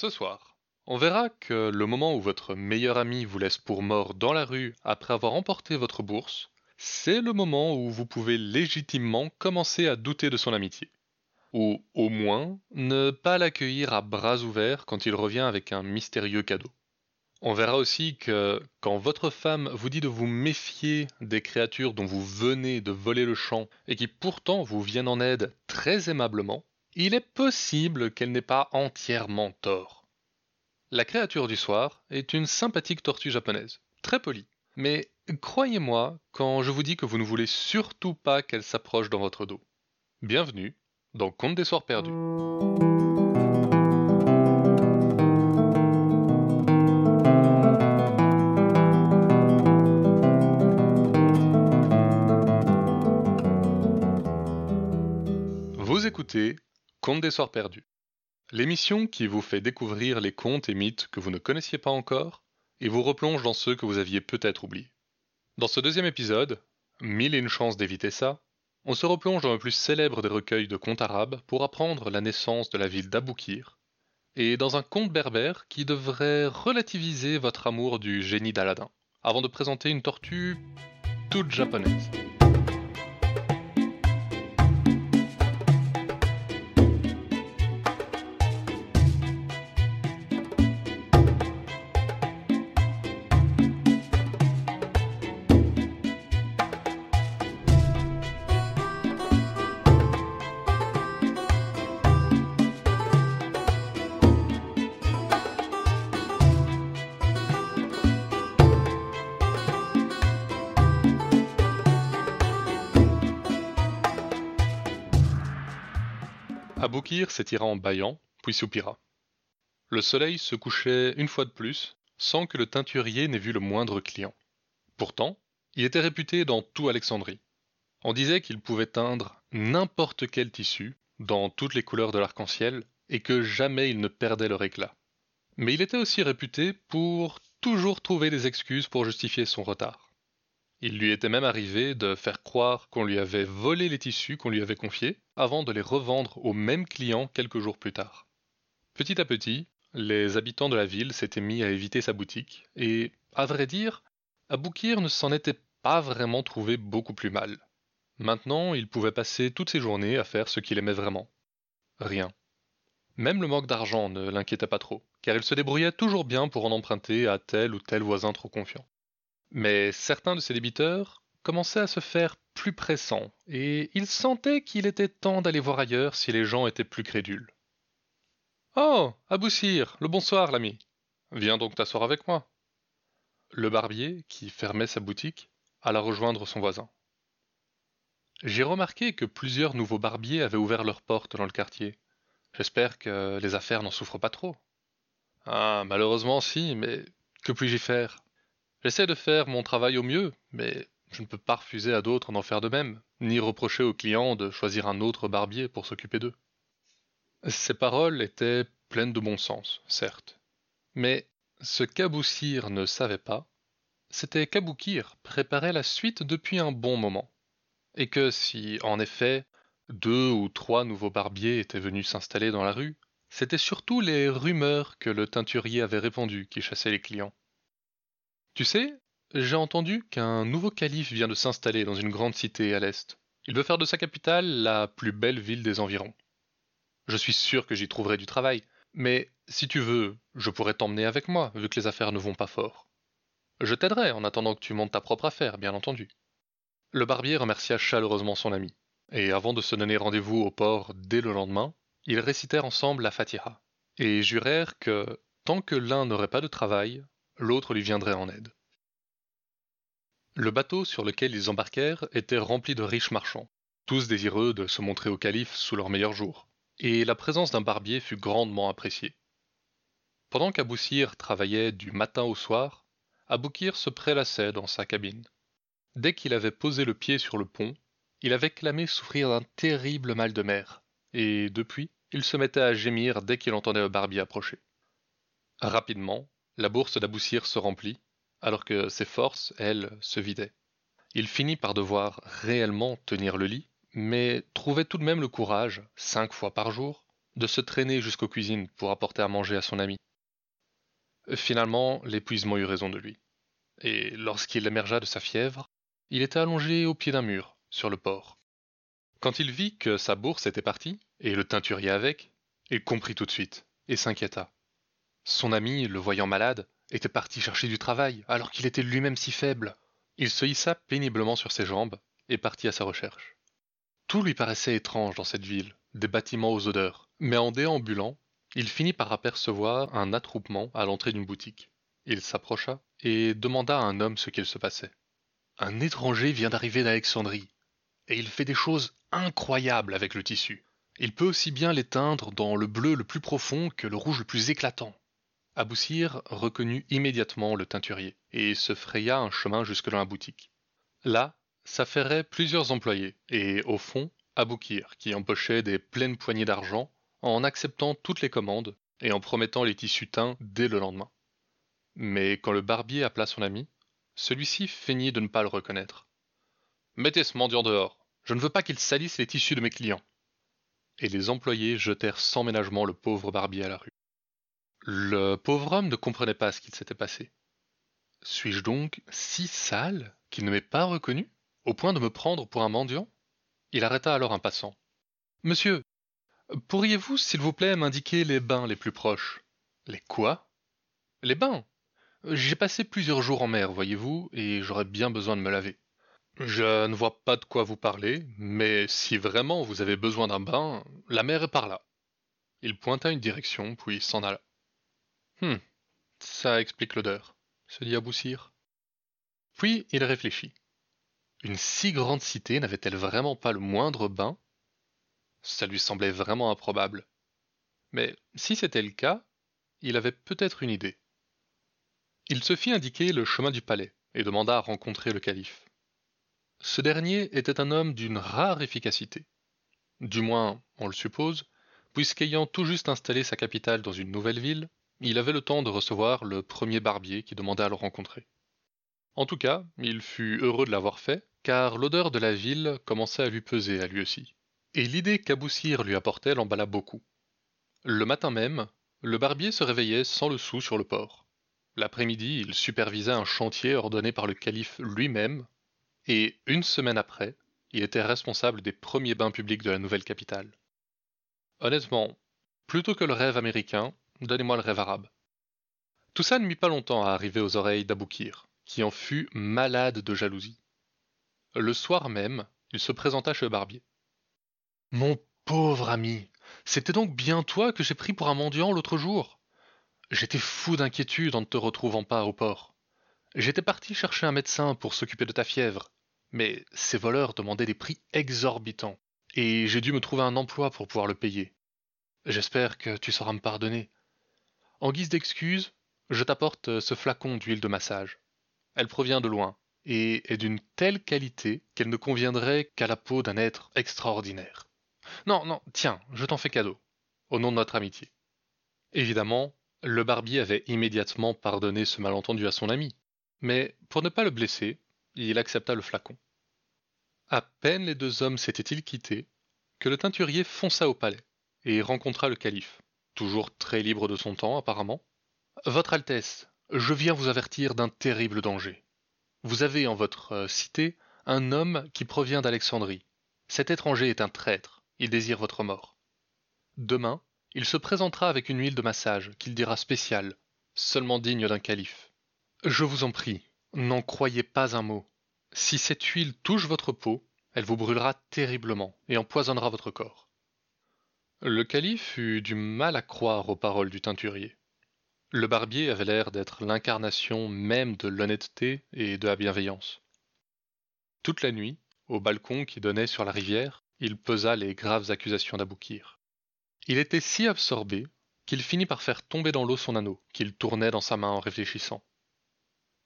Ce soir, on verra que le moment où votre meilleur ami vous laisse pour mort dans la rue après avoir emporté votre bourse, c'est le moment où vous pouvez légitimement commencer à douter de son amitié. Ou au moins ne pas l'accueillir à bras ouverts quand il revient avec un mystérieux cadeau. On verra aussi que quand votre femme vous dit de vous méfier des créatures dont vous venez de voler le champ et qui pourtant vous viennent en aide très aimablement, il est possible qu'elle n'ait pas entièrement tort. La créature du soir est une sympathique tortue japonaise, très polie. Mais croyez-moi quand je vous dis que vous ne voulez surtout pas qu'elle s'approche dans votre dos. Bienvenue dans Conte des Soirs Perdus. Des Soirs Perdus, l'émission qui vous fait découvrir les contes et mythes que vous ne connaissiez pas encore et vous replonge dans ceux que vous aviez peut-être oubliés. Dans ce deuxième épisode, Mille et une chances d'éviter ça, on se replonge dans le plus célèbre des recueils de contes arabes pour apprendre la naissance de la ville d'Aboukir, et dans un conte berbère qui devrait relativiser votre amour du génie d'Aladin, avant de présenter une tortue toute japonaise. S'étira en bâillant, puis soupira. Le soleil se couchait une fois de plus, sans que le teinturier n'ait vu le moindre client. Pourtant, il était réputé dans tout Alexandrie. On disait qu'il pouvait teindre n'importe quel tissu, dans toutes les couleurs de l'arc-en-ciel, et que jamais il ne perdait leur éclat. Mais il était aussi réputé pour toujours trouver des excuses pour justifier son retard. Il lui était même arrivé de faire croire qu'on lui avait volé les tissus qu'on lui avait confiés avant de les revendre au même client quelques jours plus tard. Petit à petit, les habitants de la ville s'étaient mis à éviter sa boutique et, à vrai dire, Aboukir ne s'en était pas vraiment trouvé beaucoup plus mal. Maintenant, il pouvait passer toutes ses journées à faire ce qu'il aimait vraiment. Rien. Même le manque d'argent ne l'inquiétait pas trop, car il se débrouillait toujours bien pour en emprunter à tel ou tel voisin trop confiant. Mais certains de ses débiteurs commençaient à se faire plus pressants, et il sentait qu'il était temps d'aller voir ailleurs si les gens étaient plus crédules. Oh. Aboussir, le bonsoir, l'ami. Viens donc t'asseoir avec moi. Le barbier, qui fermait sa boutique, alla rejoindre son voisin. J'ai remarqué que plusieurs nouveaux barbiers avaient ouvert leurs portes dans le quartier. J'espère que les affaires n'en souffrent pas trop. Ah, malheureusement si, mais que puis-je faire? J'essaie de faire mon travail au mieux, mais je ne peux pas refuser à d'autres d'en faire de même, ni reprocher aux clients de choisir un autre barbier pour s'occuper d'eux. Ces paroles étaient pleines de bon sens, certes. Mais ce qu'Aboussir ne savait pas, c'était qu'Aboukir préparait la suite depuis un bon moment. Et que si, en effet, deux ou trois nouveaux barbiers étaient venus s'installer dans la rue, c'était surtout les rumeurs que le teinturier avait répandues qui chassaient les clients. Tu sais, j'ai entendu qu'un nouveau calife vient de s'installer dans une grande cité à l'est. Il veut faire de sa capitale la plus belle ville des environs. Je suis sûr que j'y trouverai du travail, mais si tu veux, je pourrais t'emmener avec moi, vu que les affaires ne vont pas fort. Je t'aiderai en attendant que tu montes ta propre affaire, bien entendu. Le barbier remercia chaleureusement son ami, et avant de se donner rendez-vous au port dès le lendemain, ils récitèrent ensemble la Fatiha, et jurèrent que, tant que l'un n'aurait pas de travail, l'autre lui viendrait en aide. Le bateau sur lequel ils embarquèrent était rempli de riches marchands, tous désireux de se montrer au calife sous leur meilleur jour, et la présence d'un barbier fut grandement appréciée. Pendant qu'Aboussir travaillait du matin au soir, Aboukir se prélassait dans sa cabine. Dès qu'il avait posé le pied sur le pont, il avait clamé souffrir d'un terrible mal de mer, et depuis, il se mettait à gémir dès qu'il entendait le barbier approcher. Rapidement, la bourse d'Aboussir se remplit, alors que ses forces, elles, se vidaient. Il finit par devoir réellement tenir le lit, mais trouvait tout de même le courage, cinq fois par jour, de se traîner jusqu'aux cuisines pour apporter à manger à son ami. Finalement, l'épuisement eut raison de lui. Et lorsqu'il émergea de sa fièvre, il était allongé au pied d'un mur, sur le port. Quand il vit que sa bourse était partie, et le teinturier avec, il comprit tout de suite, et s'inquiéta. Son ami, le voyant malade, était parti chercher du travail, alors qu'il était lui-même si faible. Il se hissa péniblement sur ses jambes, et partit à sa recherche. Tout lui paraissait étrange dans cette ville, des bâtiments aux odeurs, mais en déambulant, il finit par apercevoir un attroupement à l'entrée d'une boutique. Il s'approcha et demanda à un homme ce qu'il se passait. Un étranger vient d'arriver d'Alexandrie, et il fait des choses incroyables avec le tissu. Il peut aussi bien l'éteindre dans le bleu le plus profond que le rouge le plus éclatant. Aboussir reconnut immédiatement le teinturier et se fraya un chemin jusque dans la boutique. Là s'affairaient plusieurs employés et, au fond, Aboukir, qui empochait des pleines poignées d'argent en acceptant toutes les commandes et en promettant les tissus teints dès le lendemain. Mais quand le barbier appela son ami, celui-ci feignit de ne pas le reconnaître. Mettez ce mendiant dehors, je ne veux pas qu'il salisse les tissus de mes clients. Et les employés jetèrent sans ménagement le pauvre barbier à la rue. Le pauvre homme ne comprenait pas ce qu'il s'était passé. Suis-je donc si sale qu'il ne m'ait pas reconnu, au point de me prendre pour un mendiant? Il arrêta alors un passant. Monsieur, pourriez-vous, s'il vous plaît, m'indiquer les bains les plus proches? Les quoi? Les bains? J'ai passé plusieurs jours en mer, voyez-vous, et j'aurais bien besoin de me laver. Je ne vois pas de quoi vous parler, mais si vraiment vous avez besoin d'un bain, la mer est par là. Il pointa une direction, puis s'en alla. Hum, ça explique l'odeur, se dit Aboussir. Puis il réfléchit. Une si grande cité n'avait-elle vraiment pas le moindre bain? Ça lui semblait vraiment improbable. Mais si c'était le cas, il avait peut-être une idée. Il se fit indiquer le chemin du palais et demanda à rencontrer le calife. Ce dernier était un homme d'une rare efficacité. Du moins, on le suppose, puisqu'ayant tout juste installé sa capitale dans une nouvelle ville, il avait le temps de recevoir le premier barbier qui demandait à le rencontrer. En tout cas, il fut heureux de l'avoir fait, car l'odeur de la ville commençait à lui peser à lui aussi. Et l'idée qu'Aboussir lui apportait l'emballa beaucoup. Le matin même, le barbier se réveillait sans le sou sur le port. L'après-midi, il supervisait un chantier ordonné par le calife lui-même et une semaine après, il était responsable des premiers bains publics de la nouvelle capitale. Honnêtement, plutôt que le rêve américain, donnez-moi le rêve arabe. Tout ça ne mit pas longtemps à arriver aux oreilles d'Aboukir, qui en fut malade de jalousie. Le soir même, il se présenta chez le barbier. Mon pauvre ami, c'était donc bien toi que j'ai pris pour un mendiant l'autre jour? J'étais fou d'inquiétude en ne te retrouvant pas au port. J'étais parti chercher un médecin pour s'occuper de ta fièvre, mais ces voleurs demandaient des prix exorbitants, et j'ai dû me trouver un emploi pour pouvoir le payer. J'espère que tu sauras me pardonner. En guise d'excuse, je t'apporte ce flacon d'huile de massage. Elle provient de loin, et est d'une telle qualité qu'elle ne conviendrait qu'à la peau d'un être extraordinaire. Non, non, tiens, je t'en fais cadeau, au nom de notre amitié. Évidemment, le barbier avait immédiatement pardonné ce malentendu à son ami, mais pour ne pas le blesser, il accepta le flacon. À peine les deux hommes s'étaient-ils quittés que le teinturier fonça au palais et rencontra le calife, toujours très libre de son temps apparemment. Votre Altesse, je viens vous avertir d'un terrible danger. Vous avez en votre euh, cité un homme qui provient d'Alexandrie. Cet étranger est un traître, il désire votre mort. Demain, il se présentera avec une huile de massage qu'il dira spéciale, seulement digne d'un calife. Je vous en prie, n'en croyez pas un mot. Si cette huile touche votre peau, elle vous brûlera terriblement et empoisonnera votre corps. Le calife eut du mal à croire aux paroles du teinturier. Le barbier avait l'air d'être l'incarnation même de l'honnêteté et de la bienveillance. Toute la nuit, au balcon qui donnait sur la rivière, il pesa les graves accusations d'Aboukir. Il était si absorbé qu'il finit par faire tomber dans l'eau son anneau, qu'il tournait dans sa main en réfléchissant.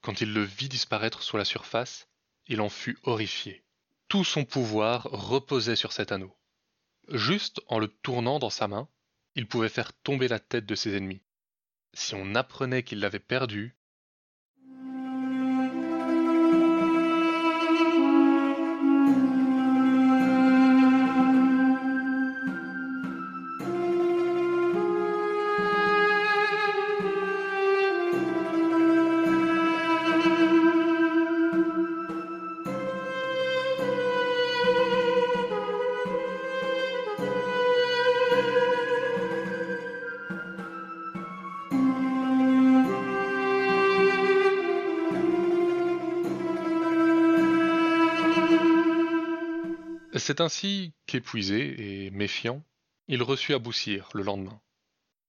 Quand il le vit disparaître sous la surface, il en fut horrifié. Tout son pouvoir reposait sur cet anneau. Juste en le tournant dans sa main, il pouvait faire tomber la tête de ses ennemis. Si on apprenait qu'il l'avait perdu, C'est ainsi qu'épuisé et méfiant, il reçut Aboussir le lendemain.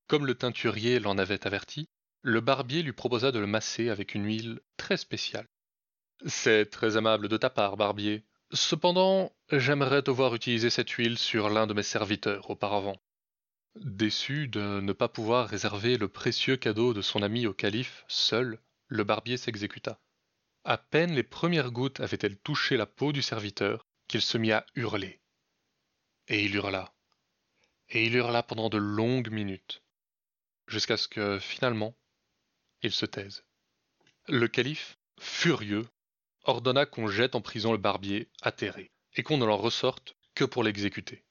Comme le teinturier l'en avait averti, le barbier lui proposa de le masser avec une huile très spéciale. C'est très aimable de ta part, barbier. Cependant, j'aimerais te voir utiliser cette huile sur l'un de mes serviteurs auparavant. Déçu de ne pas pouvoir réserver le précieux cadeau de son ami au calife seul, le barbier s'exécuta. À peine les premières gouttes avaient-elles touché la peau du serviteur qu'il se mit à hurler. Et il hurla. Et il hurla pendant de longues minutes, jusqu'à ce que, finalement, il se taise. Le calife, furieux, ordonna qu'on jette en prison le barbier atterré, et qu'on ne l'en ressorte que pour l'exécuter.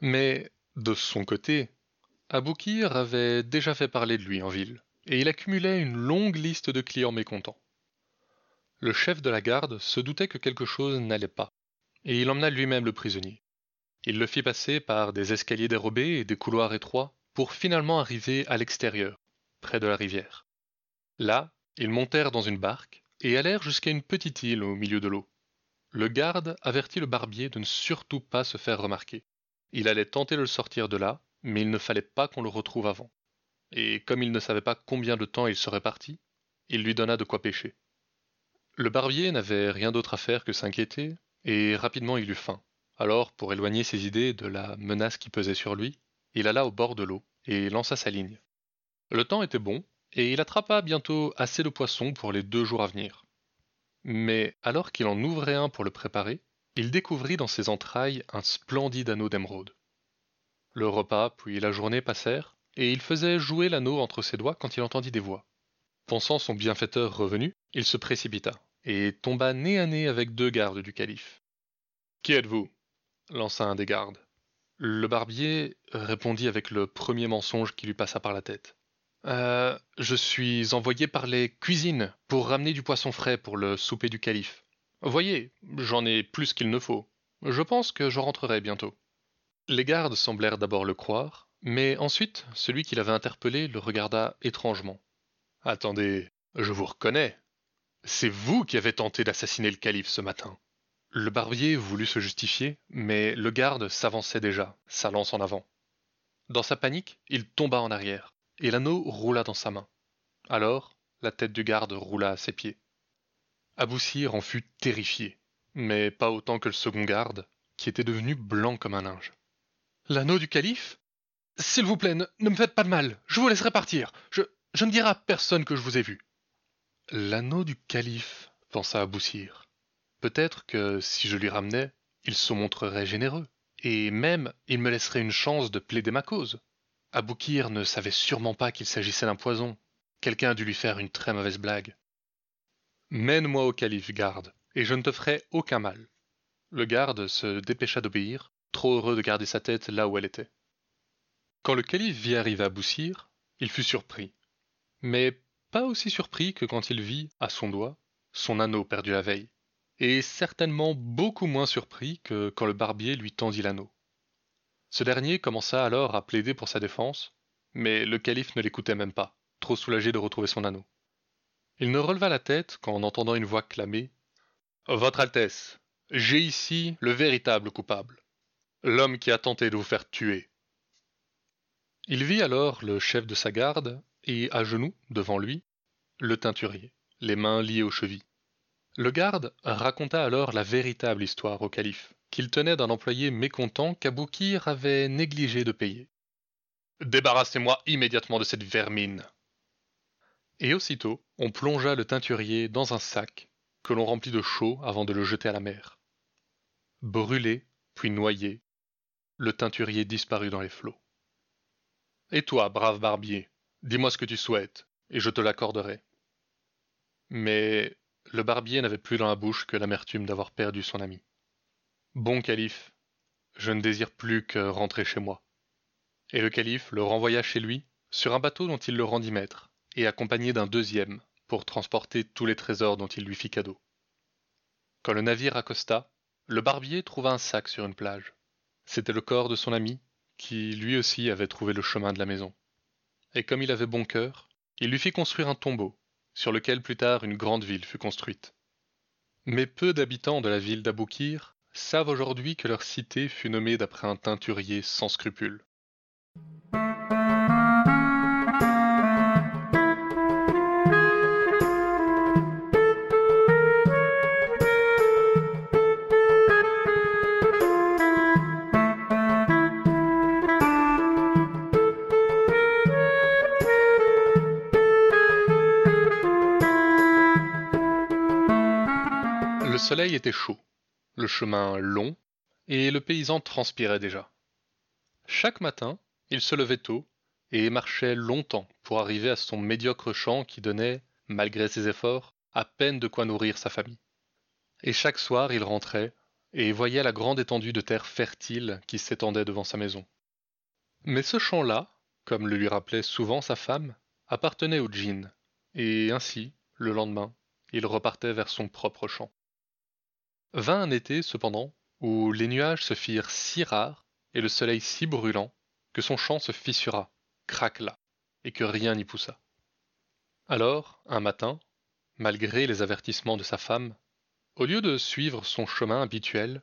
Mais de son côté, Aboukir avait déjà fait parler de lui en ville, et il accumulait une longue liste de clients mécontents. Le chef de la garde se doutait que quelque chose n'allait pas, et il emmena lui-même le prisonnier. Il le fit passer par des escaliers dérobés et des couloirs étroits pour finalement arriver à l'extérieur, près de la rivière. Là, ils montèrent dans une barque et allèrent jusqu'à une petite île au milieu de l'eau. Le garde avertit le barbier de ne surtout pas se faire remarquer. Il allait tenter de le sortir de là, mais il ne fallait pas qu'on le retrouve avant. Et comme il ne savait pas combien de temps il serait parti, il lui donna de quoi pêcher. Le barbier n'avait rien d'autre à faire que s'inquiéter, et rapidement il eut faim. Alors, pour éloigner ses idées de la menace qui pesait sur lui, il alla au bord de l'eau et lança sa ligne. Le temps était bon, et il attrapa bientôt assez de poissons pour les deux jours à venir. Mais alors qu'il en ouvrait un pour le préparer, il découvrit dans ses entrailles un splendide anneau d'émeraude. Le repas puis la journée passèrent, et il faisait jouer l'anneau entre ses doigts quand il entendit des voix. Pensant son bienfaiteur revenu, il se précipita, et tomba nez à nez avec deux gardes du calife. Qui êtes-vous? lança un des gardes. Le barbier répondit avec le premier mensonge qui lui passa par la tête. Euh, je suis envoyé par les cuisines pour ramener du poisson frais pour le souper du calife. Voyez, j'en ai plus qu'il ne faut. Je pense que je rentrerai bientôt. Les gardes semblèrent d'abord le croire, mais ensuite celui qui l'avait interpellé le regarda étrangement. Attendez, je vous reconnais. C'est vous qui avez tenté d'assassiner le calife ce matin. Le barbier voulut se justifier, mais le garde s'avançait déjà, sa lance en avant. Dans sa panique, il tomba en arrière, et l'anneau roula dans sa main. Alors, la tête du garde roula à ses pieds. Aboussir en fut terrifié, mais pas autant que le second garde, qui était devenu blanc comme un linge. L'anneau du calife? S'il vous plaît, ne, me faites pas de mal, je vous laisserai partir. Je, je ne dirai à personne que je vous ai vu. L'anneau du calife, pensa Aboussir. Peut-être que si je lui ramenais, il se montrerait généreux, et même il me laisserait une chance de plaider ma cause. Aboukir ne savait sûrement pas qu'il s'agissait d'un poison. Quelqu'un a dû lui faire une très mauvaise blague. Mène-moi au calife, garde, et je ne te ferai aucun mal. Le garde se dépêcha d'obéir, trop heureux de garder sa tête là où elle était. Quand le calife vit arriver à Boussir, il fut surpris. Mais pas aussi surpris que quand il vit, à son doigt, son anneau perdu la veille, et certainement beaucoup moins surpris que quand le barbier lui tendit l'anneau. Ce dernier commença alors à plaider pour sa défense, mais le calife ne l'écoutait même pas, trop soulagé de retrouver son anneau. Il ne releva la tête qu'en entendant une voix clamer Votre Altesse, j'ai ici le véritable coupable, l'homme qui a tenté de vous faire tuer. Il vit alors le chef de sa garde et, à genoux, devant lui, le teinturier, les mains liées aux chevilles. Le garde raconta alors la véritable histoire au calife, qu'il tenait d'un employé mécontent qu'Aboukir avait négligé de payer. Débarrassez-moi immédiatement de cette vermine, et aussitôt on plongea le teinturier dans un sac que l'on remplit de chaux avant de le jeter à la mer. Brûlé, puis noyé, le teinturier disparut dans les flots. Et toi, brave barbier, dis-moi ce que tu souhaites, et je te l'accorderai. Mais le barbier n'avait plus dans la bouche que l'amertume d'avoir perdu son ami. Bon calife, je ne désire plus que rentrer chez moi. Et le calife le renvoya chez lui sur un bateau dont il le rendit maître et accompagné d'un deuxième pour transporter tous les trésors dont il lui fit cadeau. Quand le navire accosta, le barbier trouva un sac sur une plage. C'était le corps de son ami, qui lui aussi avait trouvé le chemin de la maison. Et comme il avait bon cœur, il lui fit construire un tombeau, sur lequel plus tard une grande ville fut construite. Mais peu d'habitants de la ville d'Aboukir savent aujourd'hui que leur cité fut nommée d'après un teinturier sans scrupules. Soleil était chaud, le chemin long, et le paysan transpirait déjà. Chaque matin, il se levait tôt et marchait longtemps pour arriver à son médiocre champ qui donnait, malgré ses efforts, à peine de quoi nourrir sa famille. Et chaque soir, il rentrait et voyait la grande étendue de terre fertile qui s'étendait devant sa maison. Mais ce champ-là, comme le lui rappelait souvent sa femme, appartenait au djinn, et ainsi, le lendemain, il repartait vers son propre champ. Vint un été, cependant, où les nuages se firent si rares et le soleil si brûlant que son champ se fissura, craquela, et que rien n'y poussa. Alors, un matin, malgré les avertissements de sa femme, au lieu de suivre son chemin habituel,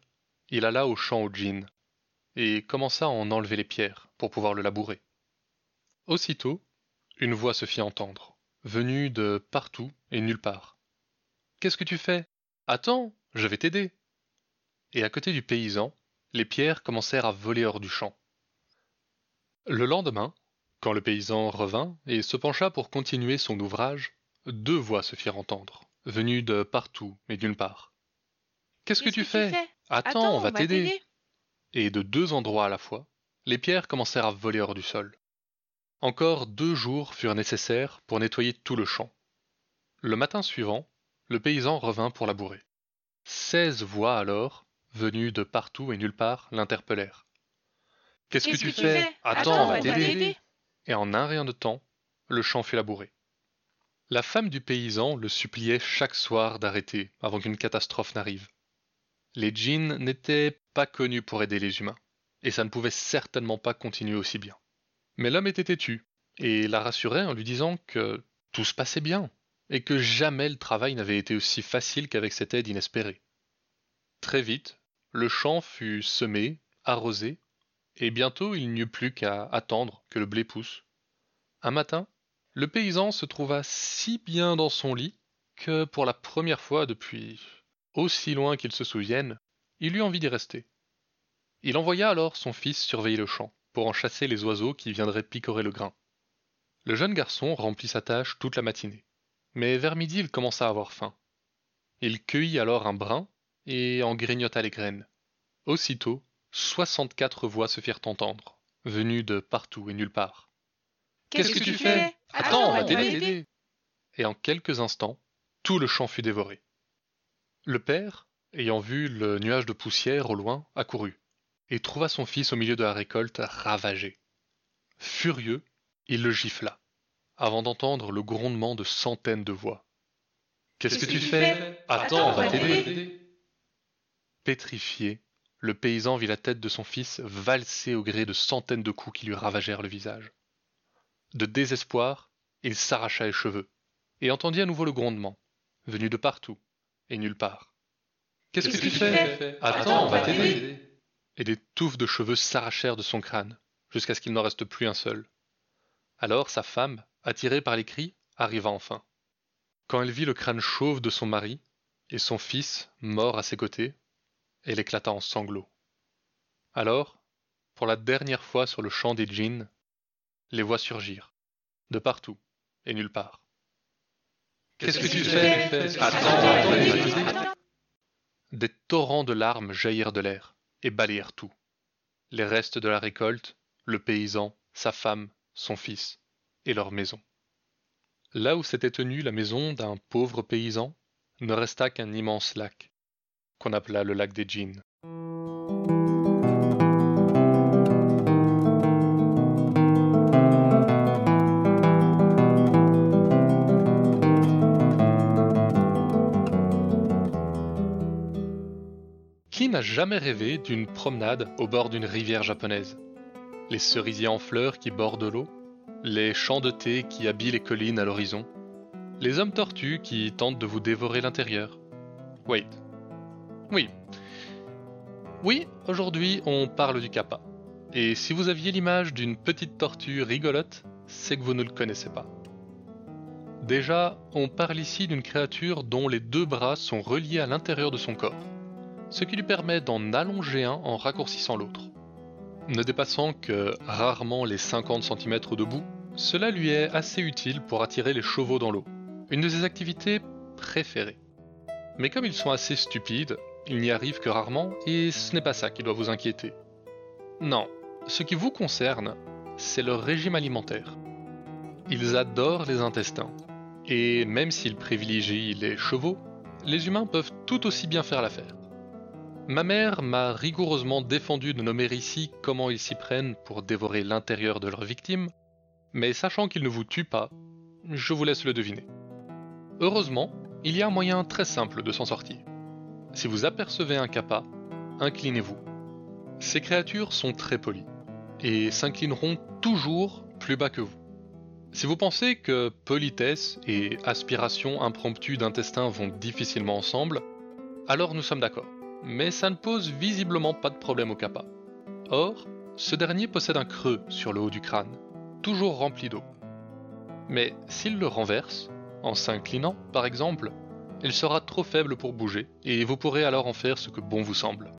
il alla au champ au djinn et commença à en enlever les pierres pour pouvoir le labourer. Aussitôt, une voix se fit entendre, venue de partout et nulle part. Qu'est-ce que tu fais? Attends, je vais t'aider. Et à côté du paysan, les pierres commencèrent à voler hors du champ. Le lendemain, quand le paysan revint et se pencha pour continuer son ouvrage, deux voix se firent entendre, venues de partout et d'une part. Qu'est-ce que tu fais? Attends, on va t'aider. Et de deux endroits à la fois, les pierres commencèrent à voler hors du sol. Encore deux jours furent nécessaires pour nettoyer tout le champ. Le matin suivant, le paysan revint pour labourer. Seize voix alors, venues de partout et nulle part, l'interpellèrent. Qu'est-ce que tu fais? Attends, on va t'aider. Et en un rien de temps, le champ fut labouré. La femme du paysan le suppliait chaque soir d'arrêter avant qu'une catastrophe n'arrive. Les djinns n'étaient pas connus pour aider les humains, et ça ne pouvait certainement pas continuer aussi bien. Mais l'homme était têtu, et la rassurait en lui disant que tout se passait bien, et que jamais le travail n'avait été aussi facile qu'avec cette aide inespérée. Très vite, le champ fut semé, arrosé, et bientôt il n'y eut plus qu'à attendre que le blé pousse. Un matin, le paysan se trouva si bien dans son lit que pour la première fois depuis aussi loin qu'il se souvienne, il eut envie d'y rester. Il envoya alors son fils surveiller le champ, pour en chasser les oiseaux qui viendraient picorer le grain. Le jeune garçon remplit sa tâche toute la matinée. Mais vers midi il commença à avoir faim. Il cueillit alors un brin et en grignota les graines. Aussitôt, soixante-quatre voix se firent entendre, venues de partout et nulle part. Qu'est-ce que, tu fais? Attends, on va t'aider Et en quelques instants, tout le champ fut dévoré. Le père, ayant vu le nuage de poussière au loin, accourut, et trouva son fils au milieu de la récolte ravagé. Furieux, il le gifla, avant d'entendre le grondement de centaines de voix. Qu'est-ce que, tu fais Attends, on va t'aider Pétrifié, le paysan vit la tête de son fils valser au gré de centaines de coups qui lui ravagèrent le visage. De désespoir, il s'arracha les cheveux, et entendit à nouveau le grondement, venu de partout et nulle part. Qu'est-ce que, tu fais? Attends, on va t'aider Et des touffes de cheveux s'arrachèrent de son crâne, jusqu'à ce qu'il n'en reste plus un seul. Alors sa femme, attirée par les cris, arriva enfin. Quand elle vit le crâne chauve de son mari, et son fils, mort à ses côtés, elle éclata en sanglots. Alors, pour la dernière fois sur le champ des djinns, les voix surgirent, de partout et nulle part. Qu'est-ce que tu fais? Attends, Des torrents de larmes jaillirent de l'air et balayèrent tout. Les restes de la récolte, le paysan, sa femme, son fils leur maison. Là où s'était tenue la maison d'un pauvre paysan, ne resta qu'un immense lac, qu'on appela le lac des djinns. Qui n'a jamais rêvé d'une promenade au bord d'une rivière japonaise? Les cerisiers en fleurs qui bordent l'eau, les champs de thé qui habillent les collines à l'horizon, les hommes tortues qui tentent de vous dévorer l'intérieur. Wait, oui. Oui, aujourd'hui on parle du kappa. Et si vous aviez l'image d'une petite tortue rigolote, c'est que vous ne le connaissez pas. Déjà, on parle ici d'une créature dont les deux bras sont reliés à l'intérieur de son corps, ce qui lui permet d'en allonger un en raccourcissant l'autre. Ne dépassant que rarement les 50 cm de bout, cela lui est assez utile pour attirer les chevaux dans l'eau, une de ses activités préférées. Mais comme ils sont assez stupides, ils n'y arrivent que rarement et ce n'est pas ça qui doit vous inquiéter. Non, ce qui vous concerne, c'est leur régime alimentaire. Ils adorent les intestins, et même s'ils privilégient les chevaux, les humains peuvent tout aussi bien faire l'affaire. Ma mère m'a rigoureusement défendu de nommer ici comment ils s'y prennent pour dévorer l'intérieur de leurs victimes, mais sachant qu'ils ne vous tuent pas, je vous laisse le deviner. Heureusement, il y a un moyen très simple de s'en sortir. Si vous apercevez un kappa, inclinez-vous. Ces créatures sont très polies et s'inclineront toujours plus bas que vous. Si vous pensez que politesse et aspiration impromptue d'intestin vont difficilement ensemble, alors nous sommes d'accord. Mais ça ne pose visiblement pas de problème au kappa. Or, ce dernier possède un creux sur le haut du crâne, toujours rempli d'eau. Mais s'il le renverse, en s'inclinant par exemple, il sera trop faible pour bouger, et vous pourrez alors en faire ce que bon vous semble.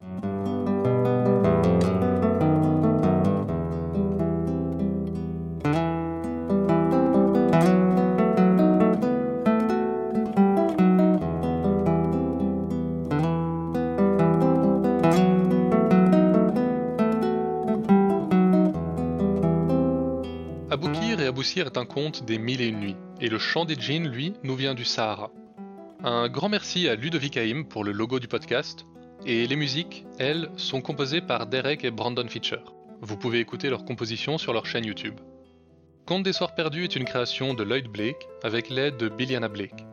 Aboukir et Aboussir est un conte des mille et une nuits, et le chant des djinns, lui, nous vient du Sahara. Un grand merci à Ludovic Haïm pour le logo du podcast, et les musiques, elles, sont composées par Derek et Brandon Fischer. Vous pouvez écouter leurs compositions sur leur chaîne YouTube. Conte des Soirs Perdus est une création de Lloyd Blake avec l'aide de Billiana Blake.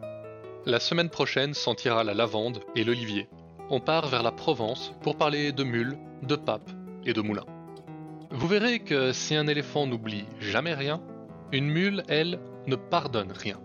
La semaine prochaine sentira la lavande et l'olivier. On part vers la Provence pour parler de mules, de papes et de moulins. Vous verrez que si un éléphant n'oublie jamais rien, une mule, elle, ne pardonne rien.